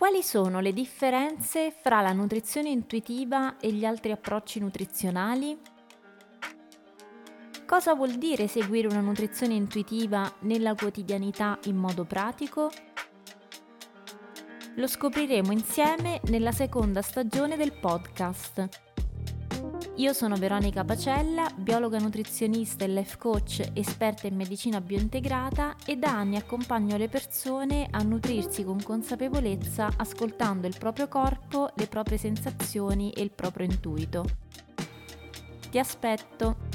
Quali sono le differenze fra la nutrizione intuitiva e gli altri approcci nutrizionali? Cosa vuol dire seguire una nutrizione intuitiva nella quotidianità in modo pratico? Lo scopriremo insieme nella seconda stagione del podcast. Io sono Veronica Pacella, biologa nutrizionista e life coach esperta in medicina biointegrata e da anni accompagno le persone a nutrirsi con consapevolezza ascoltando il proprio corpo, le proprie sensazioni e il proprio intuito. Ti aspetto!